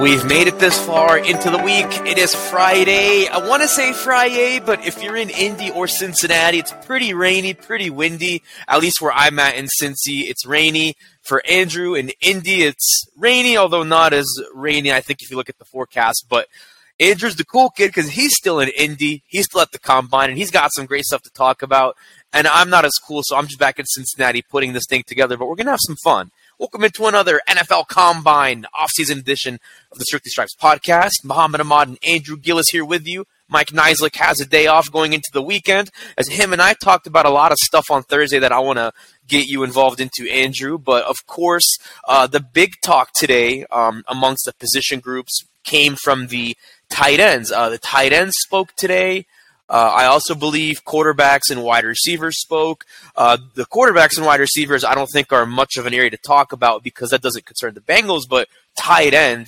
We've made it this far into the week. It is Friday. I want to say Friday, but if you're in Indy or Cincinnati, it's pretty rainy, pretty windy. At least where I'm at in Cincy, it's rainy. For Andrew in Indy, it's rainy, although not as rainy, I think, if you look at the forecast. But Andrew's the cool kid because he's still in Indy. He's still at the combine, and he's got some great stuff to talk about. And I'm not as cool, so I'm just back in Cincinnati putting this thing together, but we're going to have some fun. Welcome into another NFL Combine offseason edition of the Strictly Stripes podcast. Mohammad Ahmad and Andrew Gillis here with you. Mike Niziolek has a day off going into the weekend, as him and I talked about a lot of stuff on Thursday that I want to get you involved into, Andrew. But of course, uh, the big talk today um, amongst the position groups came from the tight ends. Uh, the tight ends spoke today. Uh, I also believe quarterbacks and wide receivers spoke. Uh, the quarterbacks and wide receivers, I don't think are much of an area to talk about because that doesn't concern the Bengals. But tight end,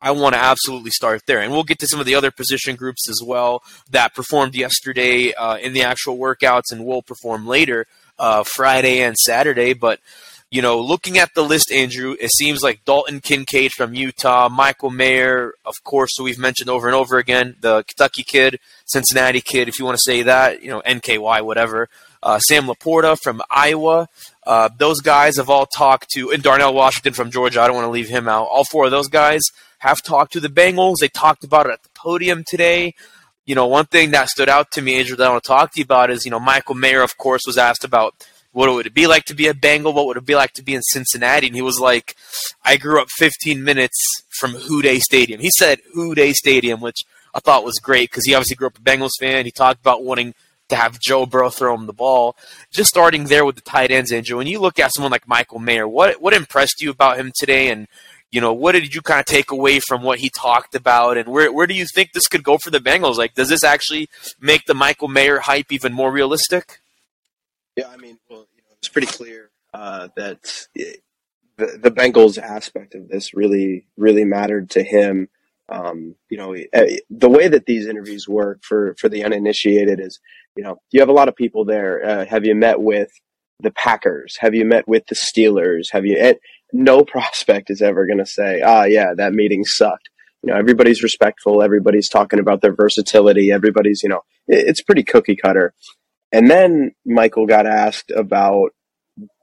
I want to absolutely start there, and we'll get to some of the other position groups as well that performed yesterday uh, in the actual workouts, and will perform later uh, Friday and Saturday. But you know, looking at the list, Andrew, it seems like Dalton Kincaid from Utah, Michael Mayer, of course, who we've mentioned over and over again, the Kentucky kid, Cincinnati kid, if you want to say that, you know, NKY, whatever. Uh, Sam LaPorta from Iowa. Uh, those guys have all talked to, and Darnell Washington from Georgia. I don't want to leave him out. All four of those guys have talked to the Bengals. They talked about it at the podium today. You know, one thing that stood out to me, Andrew, that I want to talk to you about is, you know, Michael Mayer, of course, was asked about what would it be like to be a Bengal? What would it be like to be in Cincinnati? And he was like, I grew up 15 minutes from Who Dey Stadium. He said Who Dey Stadium, which I thought was great because he obviously grew up a Bengals fan. He talked about wanting to have Joe Burrow throw him the ball. Just starting there with the tight ends, Andrew. When you look at someone like Michael Mayer, what what impressed you about him today? And you know, what did you kind of take away from what he talked about? And where where do you think this could go for the Bengals? Like, does this actually make the Michael Mayer hype even more realistic? Yeah, I mean, well, it's pretty clear uh, that the the Bengals aspect of this really really mattered to him. Um, you know, eh, the way that these interviews work for for the uninitiated is, you know, you have a lot of people there. Uh, have you met with the Packers? Have you met with the Steelers? Have you? No prospect is ever going to say, "Ah, yeah, that meeting sucked." You know, everybody's respectful. Everybody's talking about their versatility. Everybody's, you know, it's pretty cookie cutter. And then Michael got asked about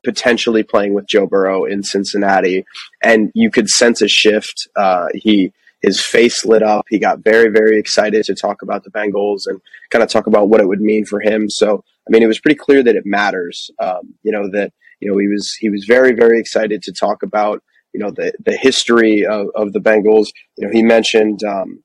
potentially playing with Joe Burrow in Cincinnati, and you could sense a shift. Uh, he his face lit up. He got very very excited to talk about the Bengals and kind of talk about what it would mean for him. So I mean, it was pretty clear that it matters. Um, you know that you know he was he was very very excited to talk about you know the the history of, of the Bengals. You know he mentioned um,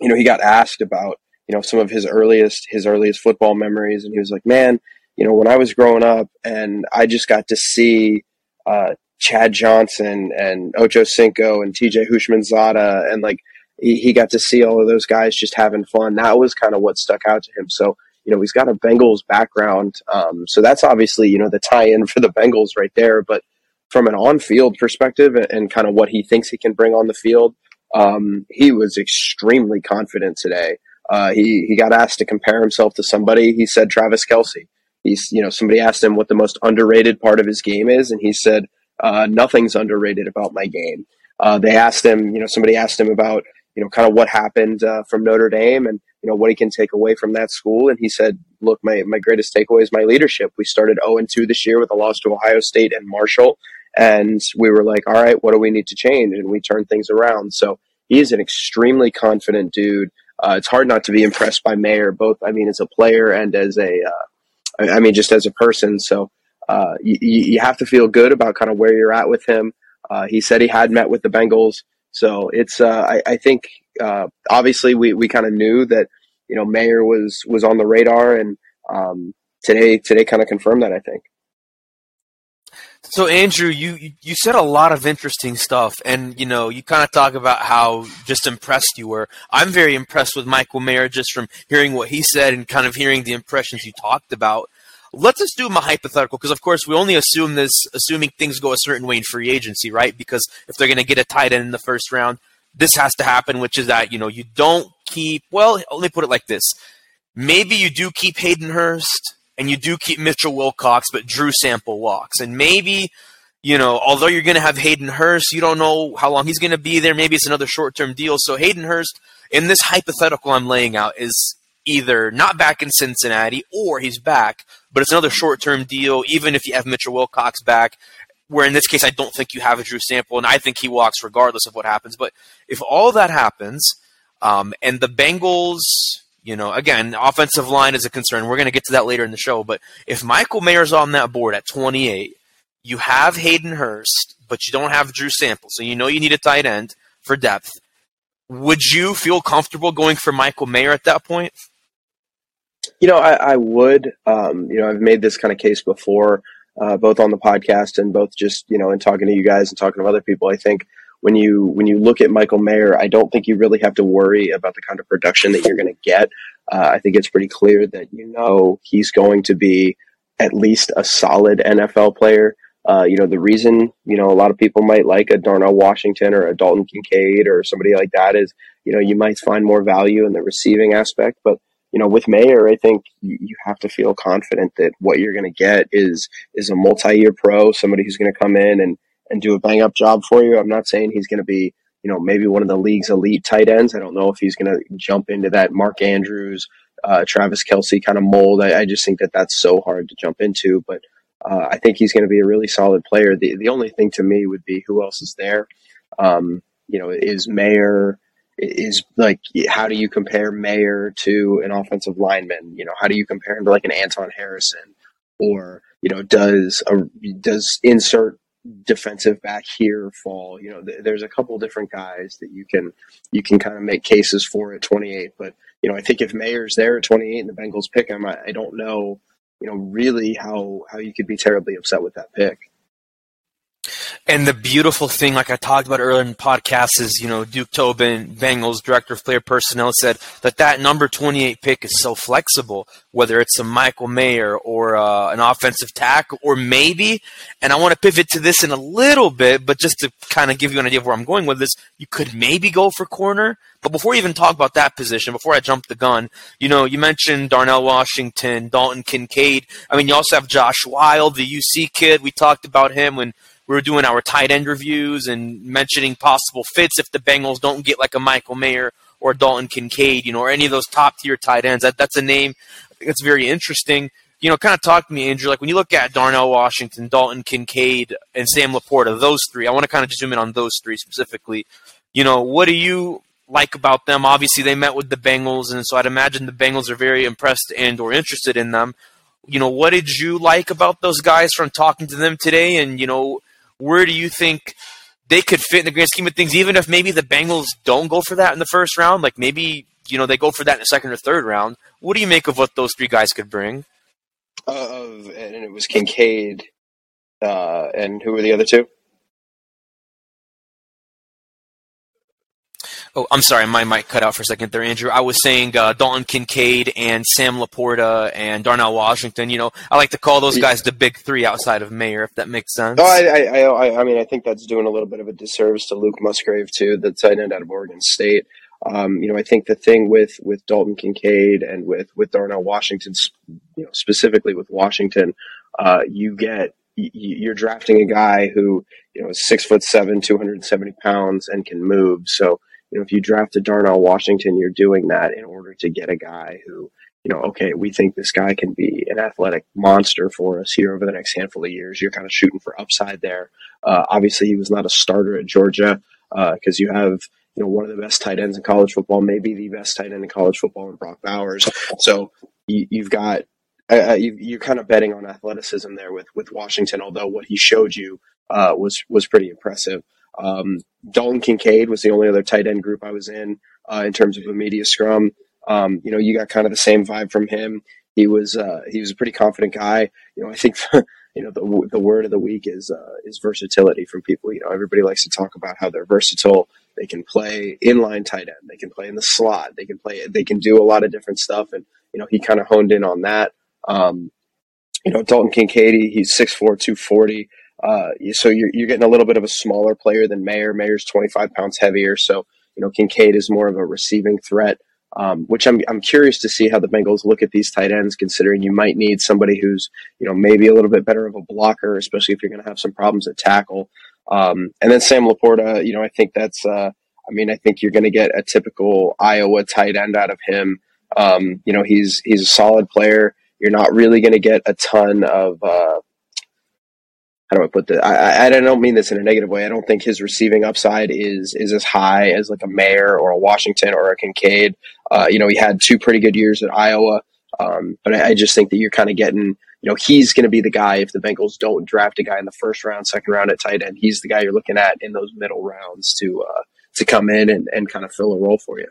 you know he got asked about you know some of his earliest his earliest football memories, and he was like, "Man, you know, when I was growing up, and I just got to see uh, Chad Johnson and Ocho Cinco and T.J. Houshmandzadeh, and like he, he got to see all of those guys just having fun. That was kind of what stuck out to him. So." You know, he's got a Bengals background. Um, so that's obviously, you know, the tie in for the Bengals right there. But from an on field perspective and, and kind of what he thinks he can bring on the field, um, he was extremely confident today. Uh, he he got asked to compare himself to somebody. He said Travis Kelce. He's you know somebody asked him what the most underrated part of his game is, and he said uh, nothing's underrated about my game. Uh, they asked him, you know, somebody asked him about you know kind of what happened uh, from Notre Dame and you know what he can take away from that school, and he said, look, my my greatest takeaway is my leadership. We started zero and two this year with a loss to Ohio State and Marshall, and we were like, all right, what do we need to change? And we turned things around. So he is an extremely confident dude. Uh, it's hard not to be impressed by Mayer, both, I mean, as a player and as a, uh, I mean, just as a person. So uh, you, you have to feel good about kind of where you're at with him. Uh, he said he had met with the Bengals. So it's, uh, I, I, think, uh, obviously we, we kind of knew that, you know, Mayer was, was on the radar and um, today, today kind of confirmed that, I think. So Andrew, you you said a lot of interesting stuff, and you know you kind of talk about how just impressed you were. I'm very impressed with Michael Mayer just from hearing what he said and kind of hearing the impressions you talked about. Let's just do a hypothetical because, of course, we only assume this, assuming things go a certain way in free agency, right? Because if they're going to get a tight end in the first round, this has to happen, which is that you know you don't keep. Well, let me put it like this: maybe you do keep Hayden Hurst and you do keep Mitchell Wilcox, but Drew Sample walks. And maybe you know, although you're going to have Hayden Hurst, you don't know how long he's going to be there. Maybe it's another short term deal. So Hayden Hurst, in this hypothetical I'm laying out, is either not back in Cincinnati or he's back, but it's another short term deal, even if you have Mitchell Wilcox back. Where in this case, I don't think you have a Drew Sample, and I think he walks regardless of what happens. But if all that happens, um, and the Bengals, you know, again, offensive line is a concern. We're going to get to that later in the show. But if Michael Mayer's on that board at 28, you have Hayden Hurst, but you don't have Drew Sample, so you know you need a tight end for depth. Would you feel comfortable going for Michael Mayer at that point? You know, I, I would. Um, you know, I've made this kind of case before, uh, both on the podcast and both just you know in talking to you guys and talking to other people. I think when you when you look at Michael Mayer, I don't think you really have to worry about the kind of production that you're going to get. Uh, I think it's pretty clear that you know he's going to be at least a solid NFL player. Uh, you know, the reason, you know, a lot of people might like a Darnell Washington or a Dalton Kincaid or somebody like that is, you know, you might find more value in the receiving aspect. But, you know, with Mayer, I think you have to feel confident that what you're going to get is is a multi-year pro, somebody who's going to come in and, and do a bang up job for you. I'm not saying he's going to be, you know, maybe one of the league's elite tight ends. I don't know if he's going to jump into that Mark Andrews, uh, Travis Kelce kind of mold. I, I just think that that's so hard to jump into. But uh, I think he's going to be a really solid player. The the only thing to me would be who else is there. Um, you know, is Mayer is like how do you compare Mayer to an offensive lineman? You know, how do you compare him to like an Anton Harrison, or you know, does a does insert defensive back here fall? You know, th- there's a couple different guys that you can you can kind of make cases for at 28. But you know, I think if Mayer's there at 28 and the Bengals pick him, I, I don't know you know, really how how you could be terribly upset with that pick. And the beautiful thing, like I talked about earlier in the podcast, is you know Duke Tobin, Bengals director of player personnel, said that that number 28 pick is so flexible. Whether it's a Michael Mayer or uh, an offensive tackle, or maybe, and I want to pivot to this in a little bit, but just to kind of give you an idea of where I'm going with this, you could maybe go for corner. But before we even talk about that position, before I jump the gun, you know, you mentioned Darnell Washington, Dalton Kincaid. I mean, you also have Josh Whyle, the UC kid. We talked about him when we were doing our tight end reviews and mentioning possible fits if the Bengals don't get like a Michael Mayer or Dalton Kincaid, you know, or any of those top tier tight ends. That, that's a name that's very interesting. You know, kind of talk to me, Andrew. Like when you look at Darnell Washington, Dalton Kincaid, and Sam LaPorta, those three, I want to kind of zoom in on those three specifically. You know, what do you like about them? Obviously, they met with the Bengals, and so I'd imagine the Bengals are very impressed and or interested in them. You know, what did you like about those guys from talking to them today? And you know, where do you think they could fit in the grand scheme of things, even if maybe the Bengals don't go for that in the first round? Like maybe, you know, they go for that in the second or third round. What do you make of what those three guys could bring? Uh, and it was Kincaid, uh, and who were the other two? Oh, I'm sorry, my mic cut out for a second there, Andrew. I was saying uh, Dalton Kincaid and Sam LaPorta and Darnell Washington. You know, I like to call those guys the big three outside of Mayer, if that makes sense. Oh, I, I, I, I mean, I think that's doing a little bit of a disservice to Luke Musgrave too, the tight end out of Oregon State. Um, you know, I think the thing with with Dalton Kincaid and with with Darnell Washington, you know, specifically with Washington, uh, you get you're drafting a guy who you know is six foot seven, two hundred and seventy pounds, and can move. So you know, if you drafted Darnell Washington, you're doing that in order to get a guy who, you know, okay, we think this guy can be an athletic monster for us here over the next handful of years. You're kind of shooting for upside there. Uh, obviously, he was not a starter at Georgia because uh, you have, you know, one of the best tight ends in college football, maybe the best tight end in college football in Brock Bowers. So you, have got uh you, are kind of betting on athleticism there with with Washington. Although what he showed you uh, was was pretty impressive. Um, Dalton Kincaid was the only other tight end group I was in uh, in terms of a media scrum. Um, you know, you got kind of the same vibe from him. He was uh, he was a pretty confident guy. You know, I think you know the the word of the week is uh, is versatility from people. You know, everybody likes to talk about how they're versatile. They can play inline tight end. They can play in the slot. They can play. They can do a lot of different stuff. And you know, he kind of honed in on that. Um, you know, Dalton Kincaid, he's 6'4", 240. Uh, so you're, you're getting a little bit of a smaller player than Mayer. Mayer's 25 pounds heavier. So, you know, Kincaid is more of a receiving threat. Um, which I'm I'm curious to see how the Bengals look at these tight ends, considering you might need somebody who's you know maybe a little bit better of a blocker, especially if you're going to have some problems at tackle. Um, and then Sam LaPorta, you know, I think that's. Uh, I mean, I think you're going to get a typical Iowa tight end out of him. Um, you know, he's he's a solid player. You're not really going to get a ton of. Uh, how do I put this? I, I don't mean this in a negative way. I don't think his receiving upside is is as high as like a Mayer or a Washington or a Kincaid. Uh, you know, he had two pretty good years at Iowa, um, but I, I, just think that you're kind of getting. You know, he's going to be the guy if the Bengals don't draft a guy in the first round, second round at tight end. He's the guy you're looking at in those middle rounds to uh, to come in and, and kind of fill a role for you.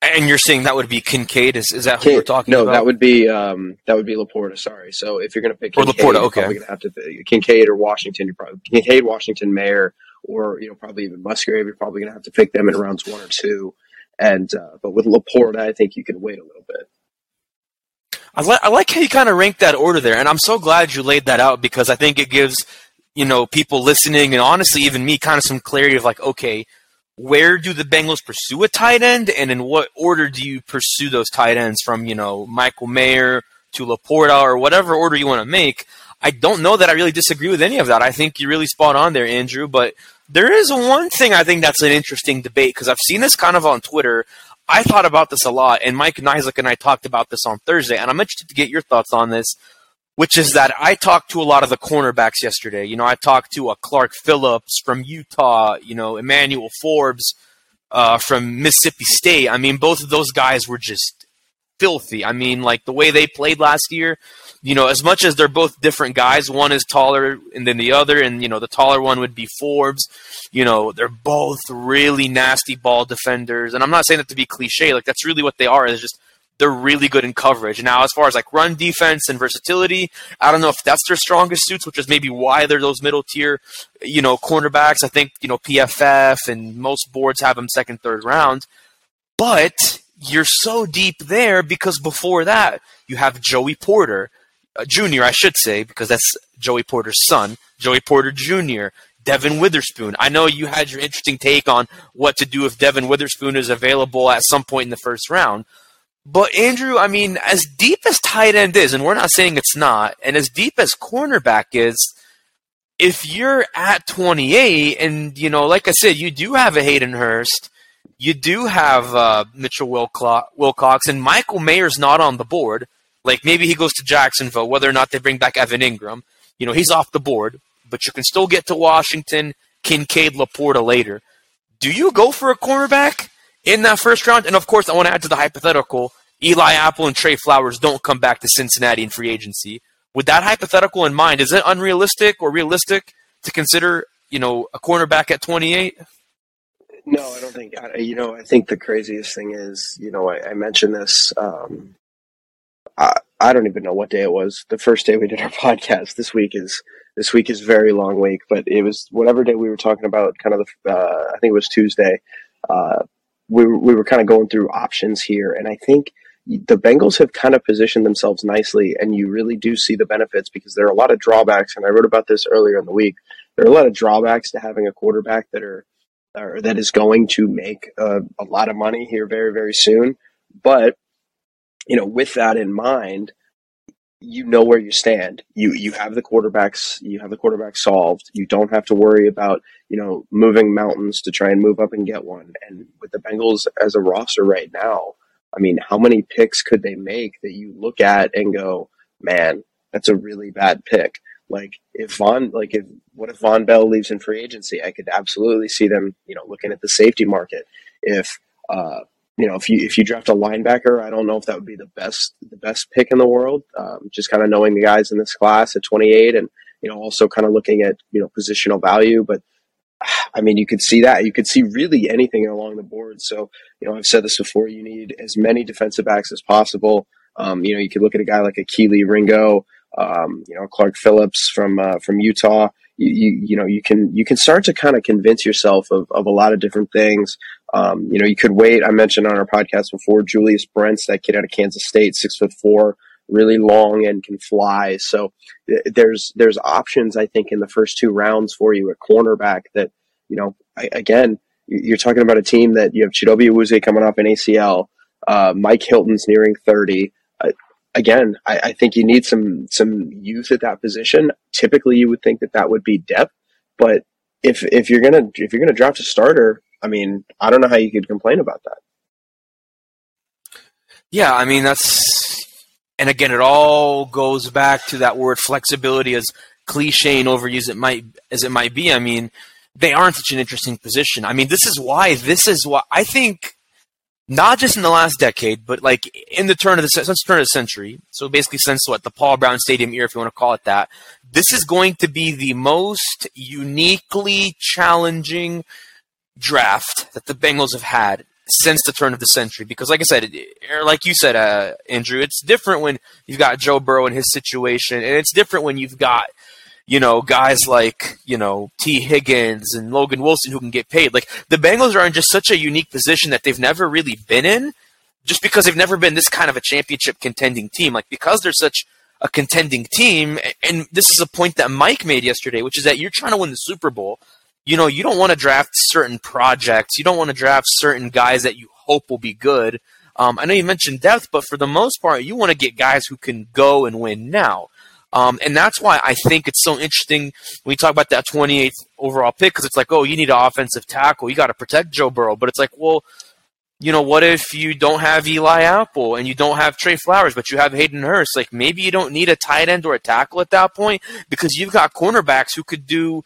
And you're saying that would be Kincaid? Is, is that who we're talking no, about? No, that would be um, that would be LaPorta. Sorry. So if you're going to pick Kincaid, or LaPorta, okay, you're going to have to pick Kincaid or Washington. You're probably Kincaid, Washington, Mayer, or you know probably even Musgrave. You're probably going to have to pick them in rounds one or two. And uh, but with LaPorta, I think you can wait a little bit. I, li- I like how you kind of rank that order there, and I'm so glad you laid that out because I think it gives you know people listening and honestly even me kind of some clarity of like okay where do the Bengals pursue a tight end, and in what order do you pursue those tight ends from you know Michael Mayer to LaPorta or whatever order you want to make? I don't know that I really disagree with any of that. I think you're really spot on there, Andrew. But there is one thing I think that's an interesting debate because I've seen this kind of on Twitter. I thought about this a lot, and Mike Nizick and I talked about this on Thursday, and I'm interested to get your thoughts on this which is that I talked to a lot of the cornerbacks yesterday. You know, I talked to a Clark Phillips from Utah, you know, Emmanuel Forbes uh, from Mississippi State. I mean, both of those guys were just filthy. I mean, like the way they played last year, you know, as much as they're both different guys, one is taller than the other, and, you know, the taller one would be Forbes. You know, they're both really nasty ball defenders. And I'm not saying that to be cliche, like, that's really what they are, is just they're really good in coverage. Now, as far as like run defense and versatility, I don't know if that's their strongest suits, which is maybe why they're those middle tier, you know, cornerbacks. I think, you know, PFF and most boards have them second, third round. But you're so deep there because before that, you have Joey Porter, uh, Jr., I should say, because that's Joey Porter's son, Joey Porter Jr., Devon Witherspoon. I know you had your interesting take on what to do if Devon Witherspoon is available at some point in the first round. But Andrew, I mean, as deep as tight end is, and we're not saying it's not, and as deep as cornerback is, if you're at 28, and you know, like I said, you do have a Hayden Hurst, you do have uh, Mitchell Wilcox, and Michael Mayer's not on the board. Like maybe he goes to Jacksonville, whether or not they bring back Evan Engram, You know, he's off the board, but you can still get to Washington, Kincaid, LaPorta later. Do you go for a cornerback? In that first round. And of course, I want to add to the hypothetical Eli Apple and Tre Flowers don't come back to Cincinnati in free agency. With that hypothetical in mind, is it unrealistic or realistic to consider, you know, a cornerback at 28? No, I don't think. You know, I think the craziest thing is, you know, I, I mentioned this. Um, I, I don't even know what day it was. The first day we did our podcast. This week is this week is very long week, but it was whatever day we were talking about. Kind of the, uh, I think it was Tuesday. Uh, we were, we were kind of going through options here, and I think the Bengals have kind of positioned themselves nicely, and you really do see the benefits because there are a lot of drawbacks. And I wrote about this earlier in the week. There are a lot of drawbacks to having a quarterback that are or that is going to make a, a lot of money here very very soon. But you know, with that in mind, you know where you stand. You you have the quarterbacks you have the quarterback solved. You don't have to worry about, you know, moving mountains to try and move up and get one. And with the Bengals as a roster right now, I mean, how many picks could they make that you look at and go, "Man, that's a really bad pick." Like if Vonn like if what if Vonn Bell leaves in free agency? I could absolutely see them, you know, looking at the safety market. If uh you know, if you if you draft a linebacker, I don't know if that would be the best the best pick in the world. Um, just kind of knowing the guys in this class at 28, and you know, also kind of looking at you know positional value. But I mean, you could see that you could see really anything along the board. So you know, I've said this before. You need as many defensive backs as possible. Um, you know, you could look at a guy like a Kelee Ringo, um, you know, Clark Phillips from uh, from Utah you, you, know you can you can start to kind of convince yourself of, of a lot of different things. Um, you know, you could wait. I mentioned on our podcast before Julius Brents, that kid out of Kansas State, six foot four, really long and can fly. So there's there's options I think in the first two rounds for you at cornerback that you know I, again you're talking about a team that you have Chidobe Awuzie coming off an ACL, uh, Mike Hilton's nearing 30. Again, I, I, think you need some some youth at that position. Typically, you would think that that would be depth, but if if you're gonna if you're gonna draft a starter, I mean, I don't know how you could complain about that. Yeah, I mean that's, and again, it all goes back to that word flexibility, as cliche and overused it might as it might be. I mean, they are in such an interesting position. I mean, this is why this is why I think not just in the last decade, but like in the turn of the since the turn of the century. So basically, since what the Paul Brown Stadium era, if you want to call it that, this is going to be the most uniquely challenging draft that the Bengals have had since the turn of the century. Because, like I said, or like you said, uh, Andrew, it's different when you've got Joe Burrow in his situation, and it's different when you've got you know, guys like, you know, Tee Higgins and Logan Wilson who can get paid. Like the Bengals are in just such a unique position that they've never really been in just because they've never been this kind of a championship contending team. Like because they're such a contending team, and this is a point that Mike made yesterday, which is that you're trying to win the Super Bowl. You know, you don't want to draft certain projects. You don't want to draft certain guys that you hope will be good. Um, I know you mentioned depth, but for the most part, you want to get guys who can go and win now. Um, and that's why I think it's so interesting when we talk about that 28th overall pick because it's like, oh, you need an offensive tackle. You got to protect Joe Burrow. But it's like, well, you know, what if you don't have Eli Apple and you don't have Tre Flowers, but you have Hayden Hurst? Like maybe you don't need a tight end or a tackle at that point because you've got cornerbacks who could do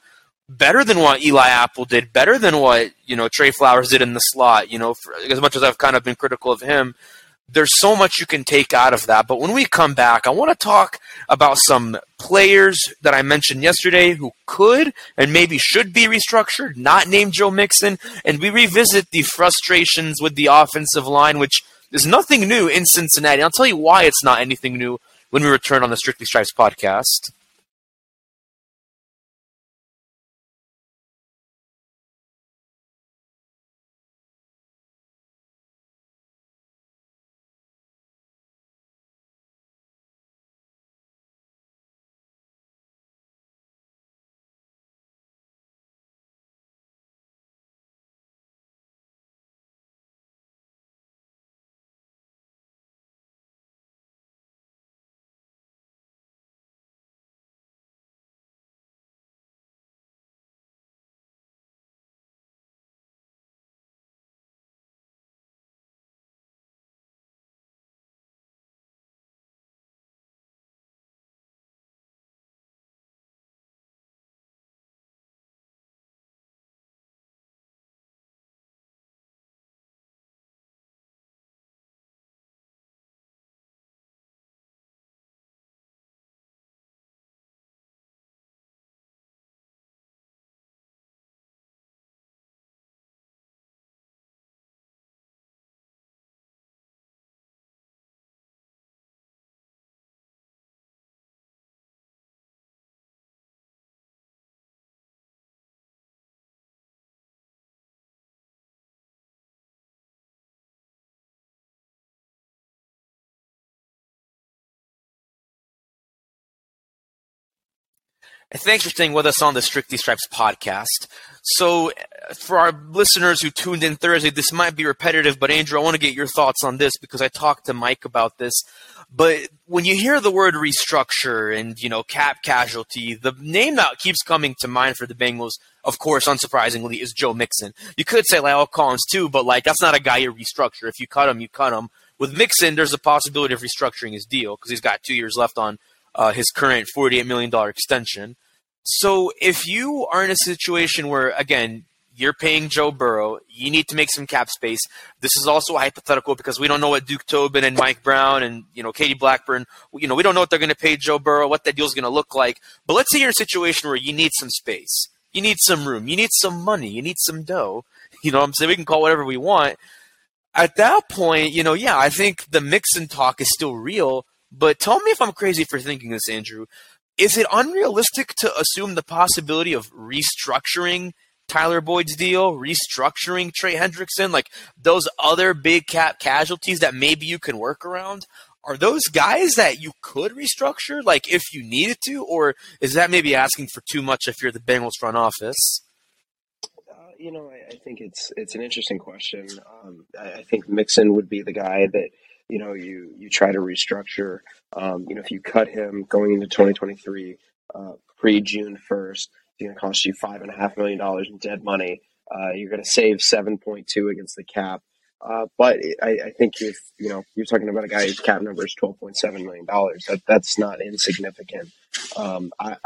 better than what Eli Apple did, better than what you know Tre Flowers did in the slot. You know, for, as much as I've kind of been critical of him, there's so much you can take out of that. But when we come back, I want to talk about some players that I mentioned yesterday who could and maybe should be restructured, not named Joe Mixon, and we revisit the frustrations with the offensive line, which is nothing new in Cincinnati. I'll tell you why it's not anything new when we return on the Strictly Stripes podcast. Thanks for staying with us on the Strictly Stripes podcast. So, for our listeners who tuned in Thursday, this might be repetitive, but Andrew, I want to get your thoughts on this because I talked to Mike about this. But when you hear the word restructure and you know cap casualty, the name that keeps coming to mind for the Bengals, of course, unsurprisingly, is Joe Mixon. You could say La'el Collins too, but like that's not a guy you restructure. If you cut him, you cut him. With Mixon, there's a possibility of restructuring his deal because he's got two years left on uh, his current $48 million extension. So if you are in a situation where, again, you're paying Joe Burrow, you need to make some cap space. This is also hypothetical because we don't know what Duke Tobin and Mike Brown and you know Katie Blackburn, you know, we don't know what they're going to pay Joe Burrow, what that deal is going to look like. But let's say you're in a situation where you need some space, you need some room, you need some money, you need some dough. You know, I'm saying we can call whatever we want. At that point, you know, yeah, I think the Mixon talk is still real. But tell me if I'm crazy for thinking this, Andrew. Is it unrealistic to assume the possibility of restructuring Tyler Boyd's deal, restructuring Trey Hendrickson, like those other big cap casualties that maybe you can work around? Are those guys that you could restructure, like if you needed to, or is that maybe asking for too much if you're the Bengals front office? you know, I, I think it's it's an interesting question. Um, I, I think Mixon would be the guy that you know you you try to restructure. Um, you know, if you cut him going into 2023 uh, pre June 1st, it's going to cost you five and a half million dollars in dead money. Uh, you're going to save 7.2 against the cap. Uh, but I, I, think if you know you're talking about a guy whose cap number is 12.7 million dollars, that that's not insignificant. Um, I,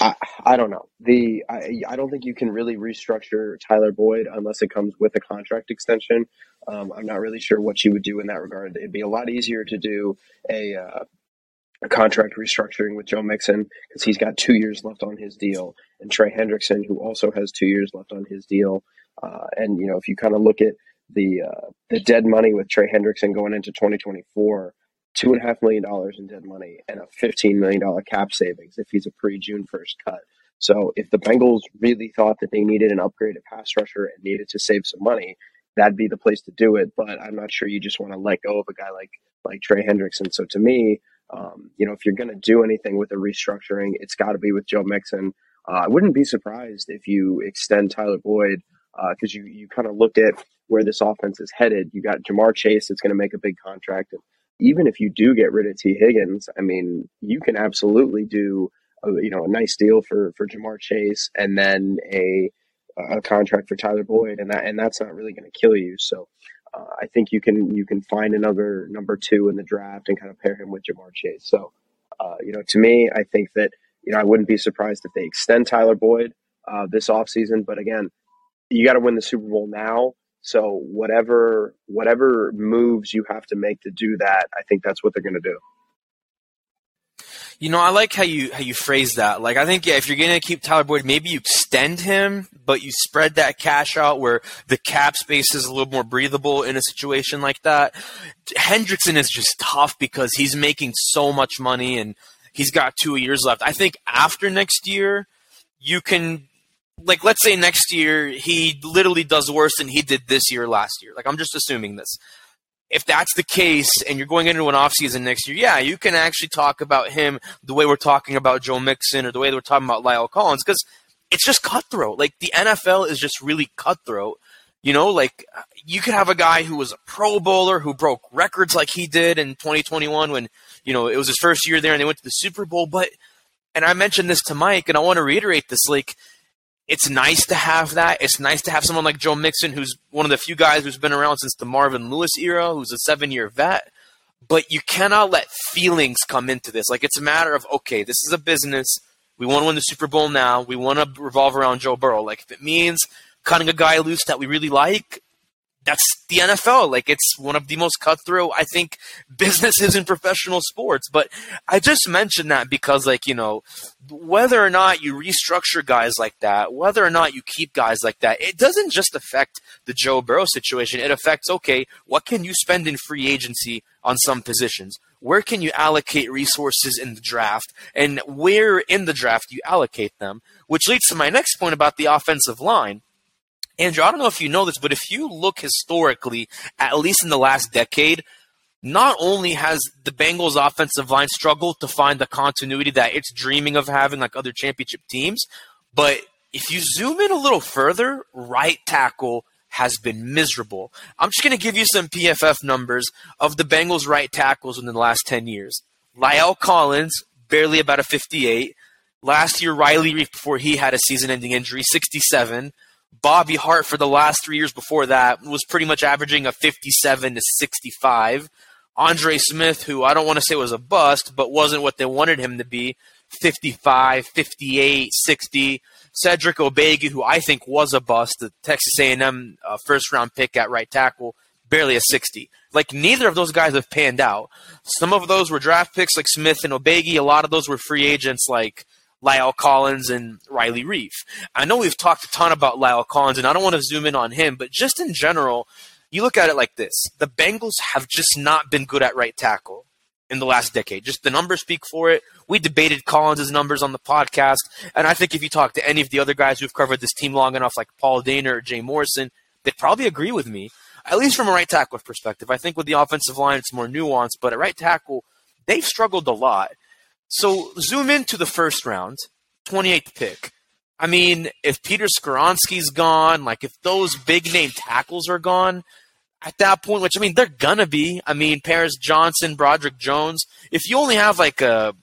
I, I don't know. The I, I don't think you can really restructure Tyler Boyd unless it comes with a contract extension. Um, I'm not really sure what you would do in that regard. It'd be a lot easier to do a, uh, a contract restructuring with Joe Mixon because he's got two years left on his deal, and Trey Hendrickson, who also has two years left on his deal. Uh, and you know, if you kind of look at the uh, the dead money with Trey Hendrickson going into 2024, two and a half million dollars in dead money and a fifteen million dollar cap savings if he's a pre June first cut. So if the Bengals really thought that they needed an upgraded pass rusher and needed to save some money, that'd be the place to do it. But I'm not sure you just want to let go of a guy like like Trey Hendrickson. So to me, um, you know, if you're going to do anything with a restructuring, it's got to be with Joe Mixon. Uh, I wouldn't be surprised if you extend Tyler Boyd because uh, you you kind of looked at where this offense is headed. You got Ja'Marr Chase that's going to make a big contract, and even if you do get rid of Tee Higgins, I mean, you can absolutely do a, you know a nice deal for for Ja'Marr Chase and then a a contract for Tyler Boyd, and that and that's not really going to kill you. So. Uh, I think you can you can find another number two in the draft and kind of pair him with Ja'Marr Chase. So, uh, you know, to me, I think that you know I wouldn't be surprised if they extend Tyler Boyd uh, this offseason. But again, you got to win the Super Bowl now. So whatever whatever moves you have to make to do that, I think that's what they're going to do. You know, I like how you how you phrase that. Like, I think yeah, if you're going to keep Tyler Boyd, maybe you extend him, but you spread that cash out where the cap space is a little more breathable in a situation like that. Hendrickson is just tough because he's making so much money and he's got two years left. I think after next year, you can like let's say next year he literally does worse than he did this year last year. Like I'm just assuming this. If that's the case and you're going into an offseason next year, yeah, you can actually talk about him the way we're talking about Joe Mixon or the way we're talking about La'el Collins because it's just cutthroat. Like the NFL is just really cutthroat. You know, like you could have a guy who was a Pro Bowler who broke records like he did in 2021 when, you know, it was his first year there and they went to the Super Bowl. But, and I mentioned this to Mike and I want to reiterate this like, it's nice to have that. It's nice to have someone like Joe Mixon, who's one of the few guys who's been around since the Marvin Lewis era, who's a seven year vet. But you cannot let feelings come into this. Like, it's a matter of, okay, this is a business. We want to win the Super Bowl now. We want to revolve around Joe Burrow. Like, if it means cutting a guy loose that we really like, that's the NFL. Like it's one of the most cutthroat, I think, businesses in professional sports. But I just mentioned that because, like, you know, whether or not you restructure guys like that, whether or not you keep guys like that, it doesn't just affect the Joe Burrow situation. It affects, okay, what can you spend in free agency on some positions? Where can you allocate resources in the draft? And where in the draft you allocate them? Which leads to my next point about the offensive line Andrew, I don't know if you know this, but if you look historically, at least in the last decade, not only has the Bengals offensive line struggled to find the continuity that it's dreaming of having like other championship teams, but if you zoom in a little further, right tackle has been miserable. I'm just going to give you some PFF numbers of the Bengals right tackles within the last 10 years. La'el Collins, barely about a 58. Last year, Riley Reiff, before he had a season ending injury, 67. Bobby Hart for the last three years before that was pretty much averaging a 57 to 65. Andre Smith, who I don't want to say was a bust, but wasn't what they wanted him to be, 55, 58, 60. Cedric Ogbuehi, who I think was a bust, the Texas A&M uh, first round pick at right tackle, barely a 60. Like neither of those guys have panned out. Some of those were draft picks like Smith and Ogbuehi. A lot of those were free agents like La'el Collins and Riley Reiff. I know we've talked a ton about La'el Collins, and I don't want to zoom in on him, but just in general, you look at it like this the Bengals have just not been good at right tackle in the last decade. Just the numbers speak for it. We debated Collins' numbers on the podcast, and I think if you talk to any of the other guys who've covered this team long enough, like Paul Dehner or Jay Morrison, they'd probably agree with me, at least from a right tackle perspective. I think with the offensive line, it's more nuanced, but at right tackle, they've struggled a lot. So zoom into the first round, 28th pick. I mean, if Peter Skoronski's gone, like if those big name tackles are gone, at that point, which I mean, they're gonna be. I mean, Paris Johnson, Broderick Jones. If you only have like a,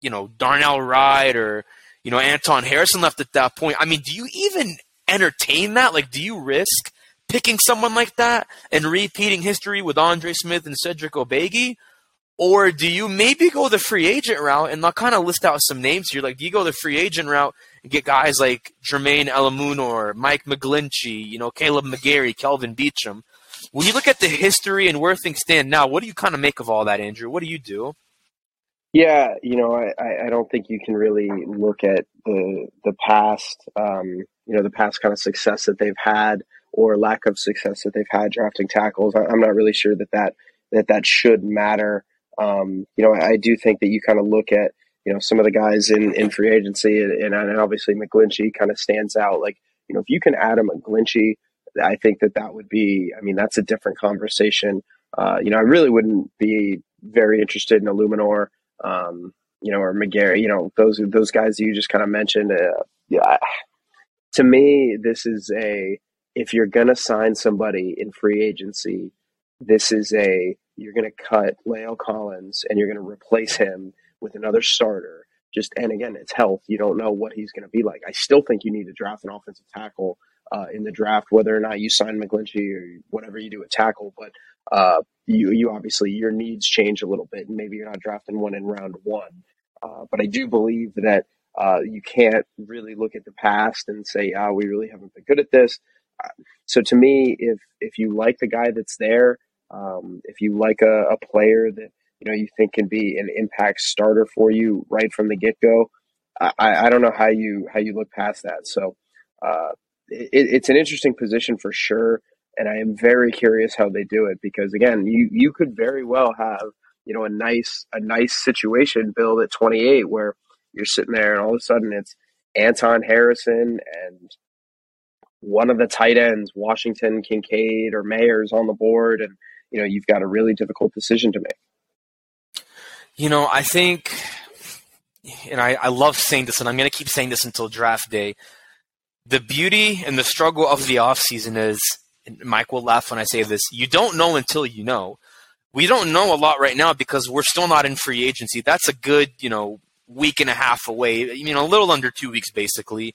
you know, Darnell Wright or you know Anton Harrison left at that point, I mean, do you even entertain that? Like, do you risk picking someone like that and repeating history with Andre Smith and Cedric Ogbuehi? Or do you maybe go the free agent route and I'll kind of list out some names here? Like, do you go the free agent route and get guys like Jermaine Eluemunor, Mike McGlinchey, you know, Kaleb McGary, Kelvin Beachum? When you look at the history and where things stand now, what do you kind of make of all that, Andrew? What do you do? Yeah, you know, I, I don't think you can really look at the the past, um, you know, the past kind of success that they've had or lack of success that they've had drafting tackles. I'm not really sure that that that, that should matter. Um, you know, I, I, do think that you kind of look at you know some of the guys in, in free agency, and, and obviously McGlinchey kind of stands out. Like you know, if you can add a McGlinchey I think that that would be, I mean, that's a different conversation. Uh, you know, I really wouldn't be very interested in Eluemunor, um, you know, or McGary. you know, those, those guys you just kind of mentioned. Uh, yeah, to me, this is a, if you're to sign somebody in free agency, this is a, you're going to cut La'el Collins and you're going to replace him with another starter. Just, and again, it's health. You don't know what he's going to be like. I still think you need to draft an offensive tackle uh, in the draft, whether or not you sign McGlinchey or whatever you do at tackle. But uh, you, you obviously your needs change a little bit, and maybe you're not drafting one in round one. Uh, but I do believe that uh, you can't really look at the past and say, "Ah, oh, we really haven't been good at this." Uh, so to me, if if you like the guy that's there, um, if you like a, a player that you know you think can be an impact starter for you right from the get go, I, I don't know how you how you look past that. So uh, it, it's an interesting position for sure, and I am very curious how they do it because again, you you could very well have you know a nice a nice situation build at 28 where you're sitting there and all of a sudden it's Anton Harrison and one of the tight ends, Washington, Kincaid, or Mayers on the board, and you know you've got a really difficult decision to make. You know, I think, and I, I love saying this, and I'm going to keep saying this until draft day the beauty and the struggle of the offseason is Mike will laugh when I say this. You don't know until you know. We don't know a lot right now because we're still not in free agency. That's a good, you know, week and a half away, you know, a little under two weeks basically.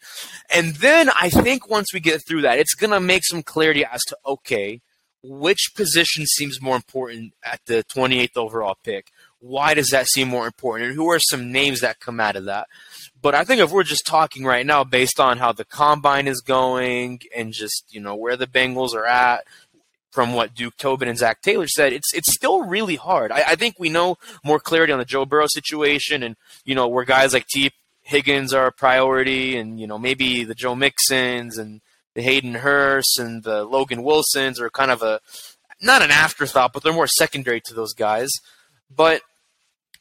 And then I think once we get through that, it's going to make some clarity as to, okay, which position seems more important at the 28th overall pick? Why does that seem more important? And who are some names that come out of that? But I think if we're just talking right now based on how the combine is going and just, you know, where the Bengals are at, from what Duke Tobin and Zac Taylor said, it's it's still really hard. I, I, think we know more clarity on the Joe Burrow situation and, you know, where guys like Tee Higgins are a priority and, you know, maybe the Joe Mixons and the Hayden Hurst and the Logan Wilsons are kind of a not an afterthought, but they're more secondary to those guys. But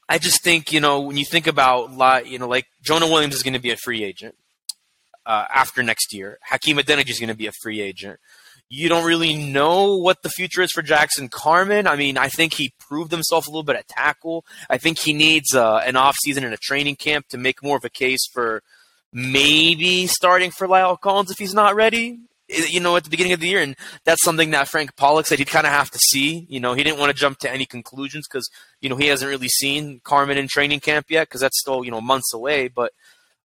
I just think you know when you think about you know like Jonah Williams is going to be a free agent uh, after next year. Hakeem Adeniji is going to be a free agent. You don't really know what the future is for Jackson Carman. I mean, I think he proved himself a little bit at tackle. I think he needs uh, an offseason and a training camp to make more of a case for maybe starting for La'el Collins if he's not ready you know, at the beginning of the year, and that's something that Frank Pollack said he'd kind of have to see. You know, he didn't want to jump to any conclusions because you know he hasn't really seen Carman in training camp yet because that's still you know months away. But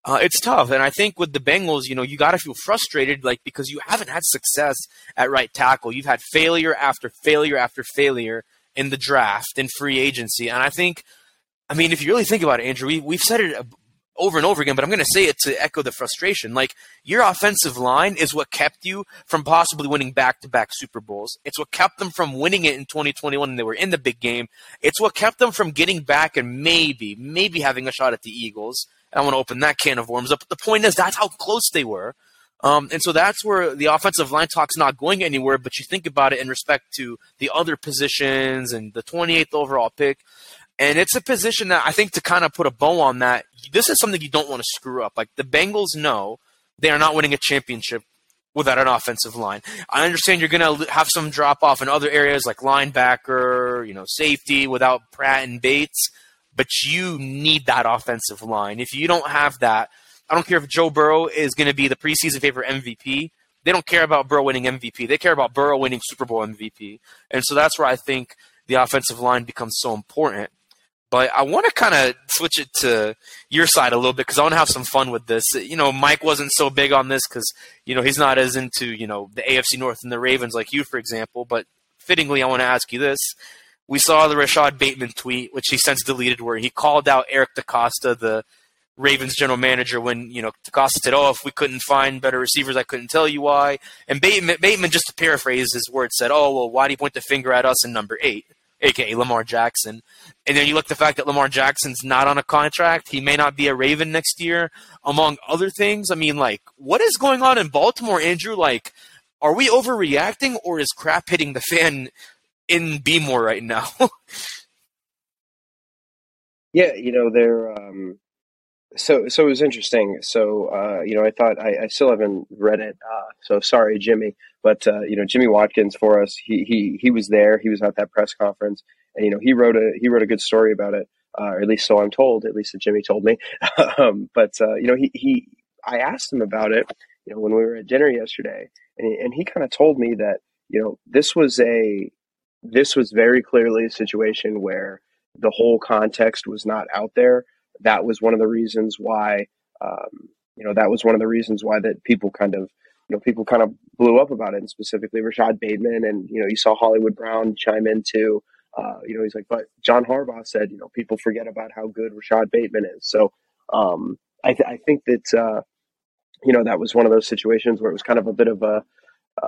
uh, it's tough, and I think with the Bengals, you know, you got to feel frustrated, like because you haven't had success at right tackle. You've had failure after failure after failure in the draft and free agency, and I think. I mean, if you really think about it, Andrew, we, we've said it over and over again, but I'm going to say it to echo the frustration. Like, your offensive line is what kept you from possibly winning back to back Super Bowls. It's what kept them from winning it in 2021 and they were in the big game. It's what kept them from getting back and maybe, maybe having a shot at the Eagles. I want to open that can of worms up. But the point is, that's how close they were. Um, and so that's where the offensive line talk's not going anywhere. But you think about it in respect to the other positions and the 28th overall pick. And it's a position that I think to kind of put a bow on that, this is something you don't want to screw up. Like the Bengals know they are not winning a championship without an offensive line. I understand you're going to have some drop off in other areas like linebacker, you know, safety without Pratt and Bates, but you need that offensive line. If you don't have that, I don't care if Joe Burrow is going to be the preseason favorite MVP. They don't care about Burrow winning MVP. They care about Burrow winning Super Bowl MVP. And so that's where I think the offensive line becomes so important. But I want to kind of switch it to your side a little bit because I want to have some fun with this. You know, Mike wasn't so big on this because, you know, he's not as into, you know, the AFC North and the Ravens like you, for example. But fittingly, I want to ask you this. We saw the Rashod Bateman tweet, which he since deleted, where he called out Eric DeCosta, the Ravens general manager, when, you know, DeCosta said, oh, if we couldn't find better receivers, I couldn't tell you why. And Bateman, Bateman just to paraphrase his words, said, oh, well, why do you point the finger at us in number eight? Aka Lamar Jackson. And then you look the fact that Lamar Jackson's not on a contract. He may not be a Raven next year, among other things. I mean, like, what is going on in Baltimore, Andrew? Like, are we overreacting or is crap hitting the fan in B-more right now? yeah, you know, they're um so so it was interesting. So uh, you know, I thought I, I still haven't read it. Uh, so sorry, Jimmy. But uh, you know, Jimmy Watkins for us, he he he was there. He was at that press conference, and you know, he wrote a he wrote a good story about it, uh, or at least so I'm told. At least that Jimmy told me. um, but uh, you know, he he I asked him about it. You know, when we were at dinner yesterday, and he, and he kind of told me that you know this was a this was very clearly a situation where the whole context was not out there. That was one of the reasons why. Um, you know, that was one of the reasons why that people kind of you know, people kind of blew up about it, and specifically Rashod Bateman, and you know, you saw Hollywood Brown chime in too. Uh, you know, he's like, but John Harbaugh said, you know, people forget about how good Rashod Bateman is. So um, I, th- I think that uh, you know that was one of those situations where it was kind of a bit of a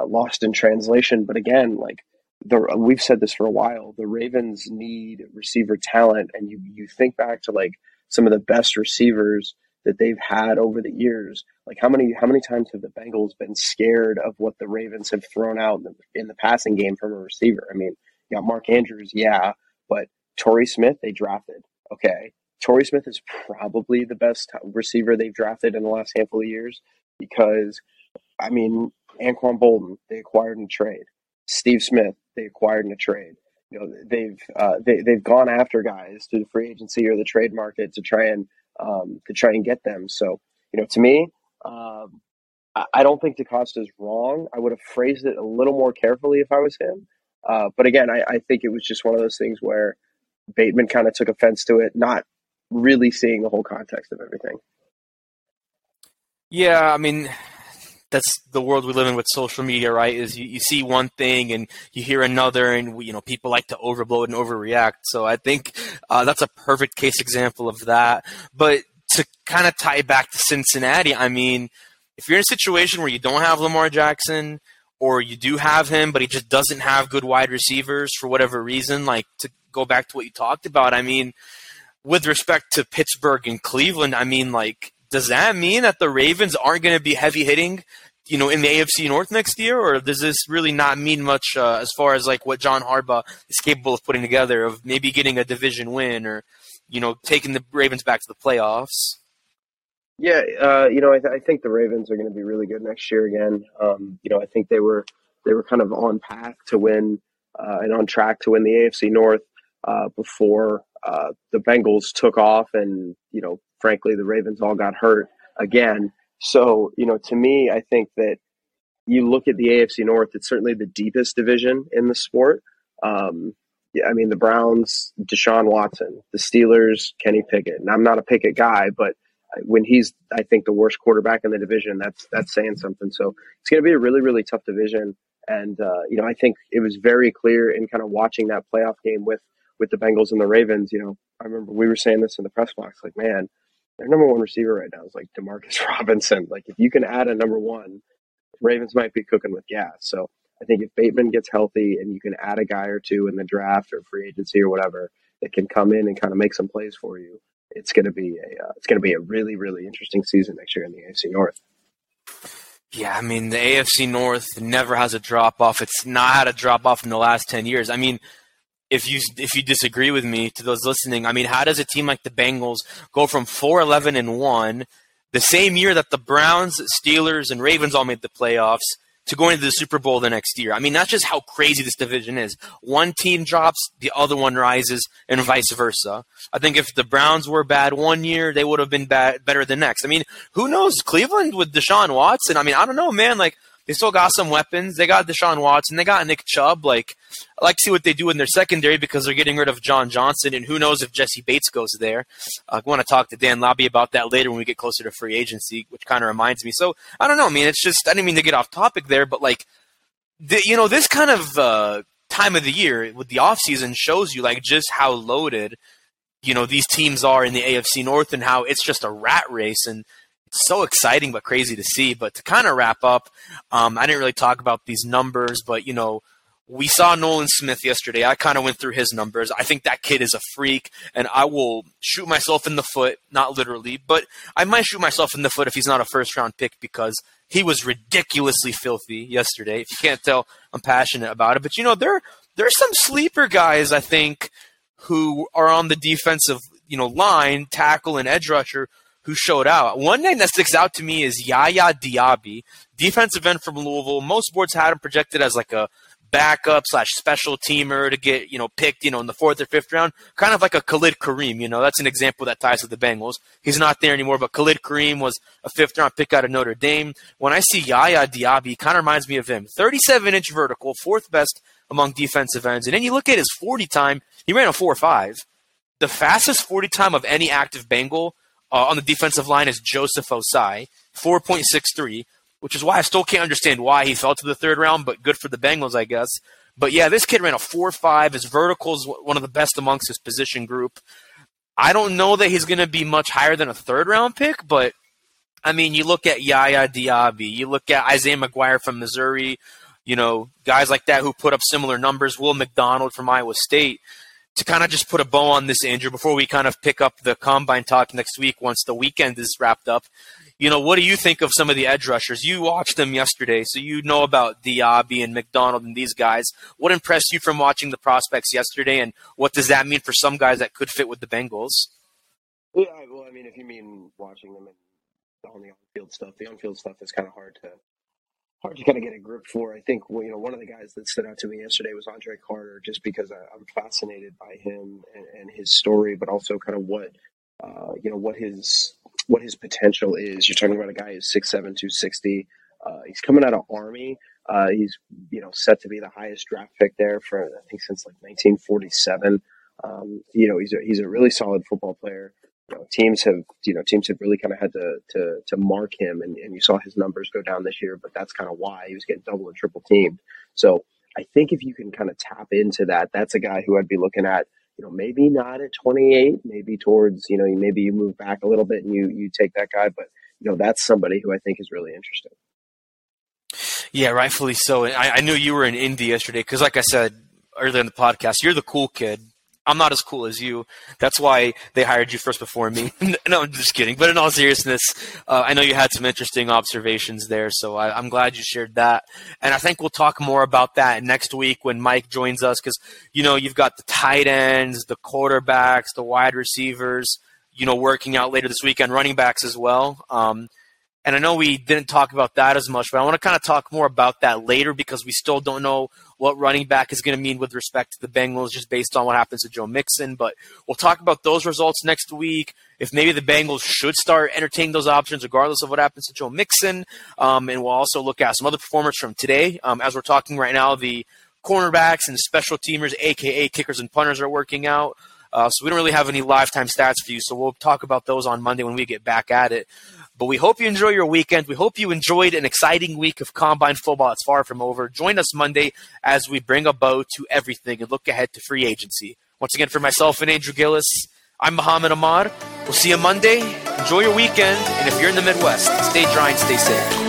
lost in translation. But again, like the we've said this for a while, the Ravens need receiver talent, and you you think back to like some of the best receivers that they've had over the years. Like how many how many times have the Bengals been scared of what the Ravens have thrown out in the, in the passing game from a receiver? I mean, you got Mark Andrews, yeah, but Torrey Smith they drafted. Okay, Torrey Smith is probably the best receiver they've drafted in the last handful of years because, I mean, Anquan Boldin they acquired in a trade. Steve Smith they acquired in a trade. You know they've uh, they they've gone after guys through the free agency or the trade market to try and um, to try and get them. So, you know, to me, um, I, don't think DeCosta is wrong. I would have phrased it a little more carefully if I was him. Uh, but again, I, I think it was just one of those things where Bateman kind of took offense to it, not really seeing the whole context of everything. Yeah, I mean, that's the world we live in with social media, right? Is you, you see one thing and you hear another, and you know people like to overblow it and overreact. So I think uh, that's a perfect case example of that. But to kind of tie back to Cincinnati, I mean, if you're in a situation where you don't have Lamar Jackson, or you do have him, but he just doesn't have good wide receivers for whatever reason, like to go back to what you talked about, I mean, with respect to Pittsburgh and Cleveland, I mean, like does that mean that the Ravens aren't going to be heavy hitting, you know, in the AFC North next year, or does this really not mean much uh, as far as like what John Harbaugh is capable of putting together of maybe getting a division win or, you know, taking the Ravens back to the playoffs? Yeah, uh, you know, I, th- I, think the Ravens are going to be really good next year again. Um, you know, I think they were they were kind of on path to win uh, and on track to win the AFC North uh, before uh, the Bengals took off, and you know, frankly, the Ravens all got hurt again. So, you know, to me, I think that you look at the AFC North, it's certainly the deepest division in the sport. Um, I mean, the Browns, Deshaun Watson, the Steelers, Kenny Pickett. And I'm not a Pickett guy, but when he's, I think, the worst quarterback in the division, that's that's saying something. So it's going to be a really, really tough division. And uh, you know, I think it was very clear in kind of watching that playoff game with with the Bengals and the Ravens. You know, I remember we were saying this in the press box, like, man, their number one receiver right now is like Demarcus Robinson. Like, if you can add a number one, Ravens might be cooking with gas. So I think if Bateman gets healthy and you can add a guy or two in the draft or free agency or whatever that can come in and kind of make some plays for you, it's going to be a uh, it's going to be a really really interesting season next year in the AFC North. Yeah, I mean the AFC North never has a drop off. It's not had a drop off in the last ten years. I mean, if you if you disagree with me, to those listening, I mean, how does a team like the Bengals go from four eleven and one, the same year that the Browns, Steelers, and Ravens all made the playoffs, to going to the Super Bowl the next year. I mean, that's just how crazy this division is. One team drops, the other one rises, and vice versa. I think if the Browns were bad one year, they would have been bad better the next. I mean, who knows? Cleveland with Deshaun Watson. I mean, I don't know, man. Like they still got some weapons. They got Deshaun Watson. They got Nick Chubb. Like, I like to see what they do in their secondary because they're getting rid of John Johnson, and who knows if Jessie Bates goes there. I want to talk to Dan Labbe about that later when we get closer to free agency, which kind of reminds me. So I don't know. I mean, it's just I didn't mean to get off topic there, but like, the, you know, this kind of uh, time of the year with the off season shows you like just how loaded you know these teams are in the AFC North and how it's just a rat race and so exciting but crazy to see. But to kind of wrap up, um, I didn't really talk about these numbers, but you know, we saw Nolan Smith yesterday. I kind of went through his numbers. I think that kid is a freak, and I will shoot myself in the foot, not literally, but I might shoot myself in the foot if he's not a first round pick because he was ridiculously filthy yesterday. If you can't tell, I'm passionate about it. But you know, there there are some sleeper guys I think who are on the defensive you know line, tackle, and edge rusher who showed out. One name that sticks out to me is Yaya Diaby, defensive end from Louisville. Most boards had him projected as like a backup slash special teamer to get you know picked you know in the fourth or fifth round, kind of like a Khalid Kareem. You know that's an example that ties with the Bengals. He's not there anymore, but Khalid Kareem was a fifth round pick out of Notre Dame. When I see Yaya Diaby, kind of reminds me of him. 37 inch vertical, fourth best among defensive ends, and then you look at his 40 time. He ran a four five, the fastest 40 time of any active Bengal uh, on the defensive line is Joseph Ossai, 4.63, which is why I still can't understand why he fell to the third round, but good for the Bengals, I guess. But yeah, this kid ran a 4.5. His vertical is one of the best amongst his position group. I don't know that he's going to be much higher than a third round pick, but I mean, you look at Yaya Diaby, you look at Isaiah McGuire from Missouri, you know, guys like that who put up similar numbers, Will McDonald from Iowa State to kind of just put a bow on this, Andrew, before we kind of pick up the combine talk next week once the weekend is wrapped up. You know, what do you think of some of the edge rushers? You watched them yesterday, so you know about Diaby and McDonald and these guys. What impressed you from watching the prospects yesterday, and what does that mean for some guys that could fit with the Bengals? Yeah, well, I mean, if you mean watching them and on the on-field stuff, the on-field stuff is kind of hard to hard to kind of get a grip for. I think you know one of the guys that stood out to me yesterday was Andre Carter, just because I, am fascinated by him and, and, his story, but also kind of what uh, you know what his what his potential is. You're talking about a guy who's 6'7", 260. Uh, he's coming out of Army. Uh, he's you know set to be the highest draft pick there for I think since like 1947. Um, you know he's a, he's a really solid football player you know, teams have you know teams have really kind of had to to to mark him, and, and you saw his numbers go down this year. But that's kind of why he was getting double and triple teamed. So I think if you can kind of tap into that, that's a guy who I'd be looking at. You know, maybe not at 28, maybe towards you know maybe you move back a little bit and you you take that guy, but you know that's somebody who I think is really interesting. Yeah, rightfully so. I, I knew you were in Indy yesterday because, like I said earlier in the podcast, you're the cool kid I'm not as cool as you. That's why they hired you first before me. no, I'm just kidding. But in all seriousness, uh, I know you had some interesting observations there, so I, am glad you shared that. And I think we'll talk more about that next week when Mike joins us because, you know, you've got the tight ends, the quarterbacks, the wide receivers, you know, working out later this weekend, running backs as well. Um, and I know we didn't talk about that as much, but I want to kind of talk more about that later because we still don't know what running back is going to mean with respect to the Bengals just based on what happens to Joe Mixon. But we'll talk about those results next week. If maybe the Bengals should start entertaining those options regardless of what happens to Joe Mixon. Um, and we'll also look at some other performers from today. Um, as we're talking right now, the cornerbacks and special teamers, aka kickers and punters, are working out. Uh, so we don't really have any lifetime stats for you. So we'll talk about those on Monday when we get back at it. But we hope you enjoy your weekend. We hope you enjoyed an exciting week of combine football. It's far from over. Join us Monday as we bring a bow to everything and look ahead to free agency. Once again, for myself and Andrew Gillis, I'm Mohammad Ahmad. We'll see you Monday. Enjoy your weekend. And if you're in the Midwest, stay dry and stay safe.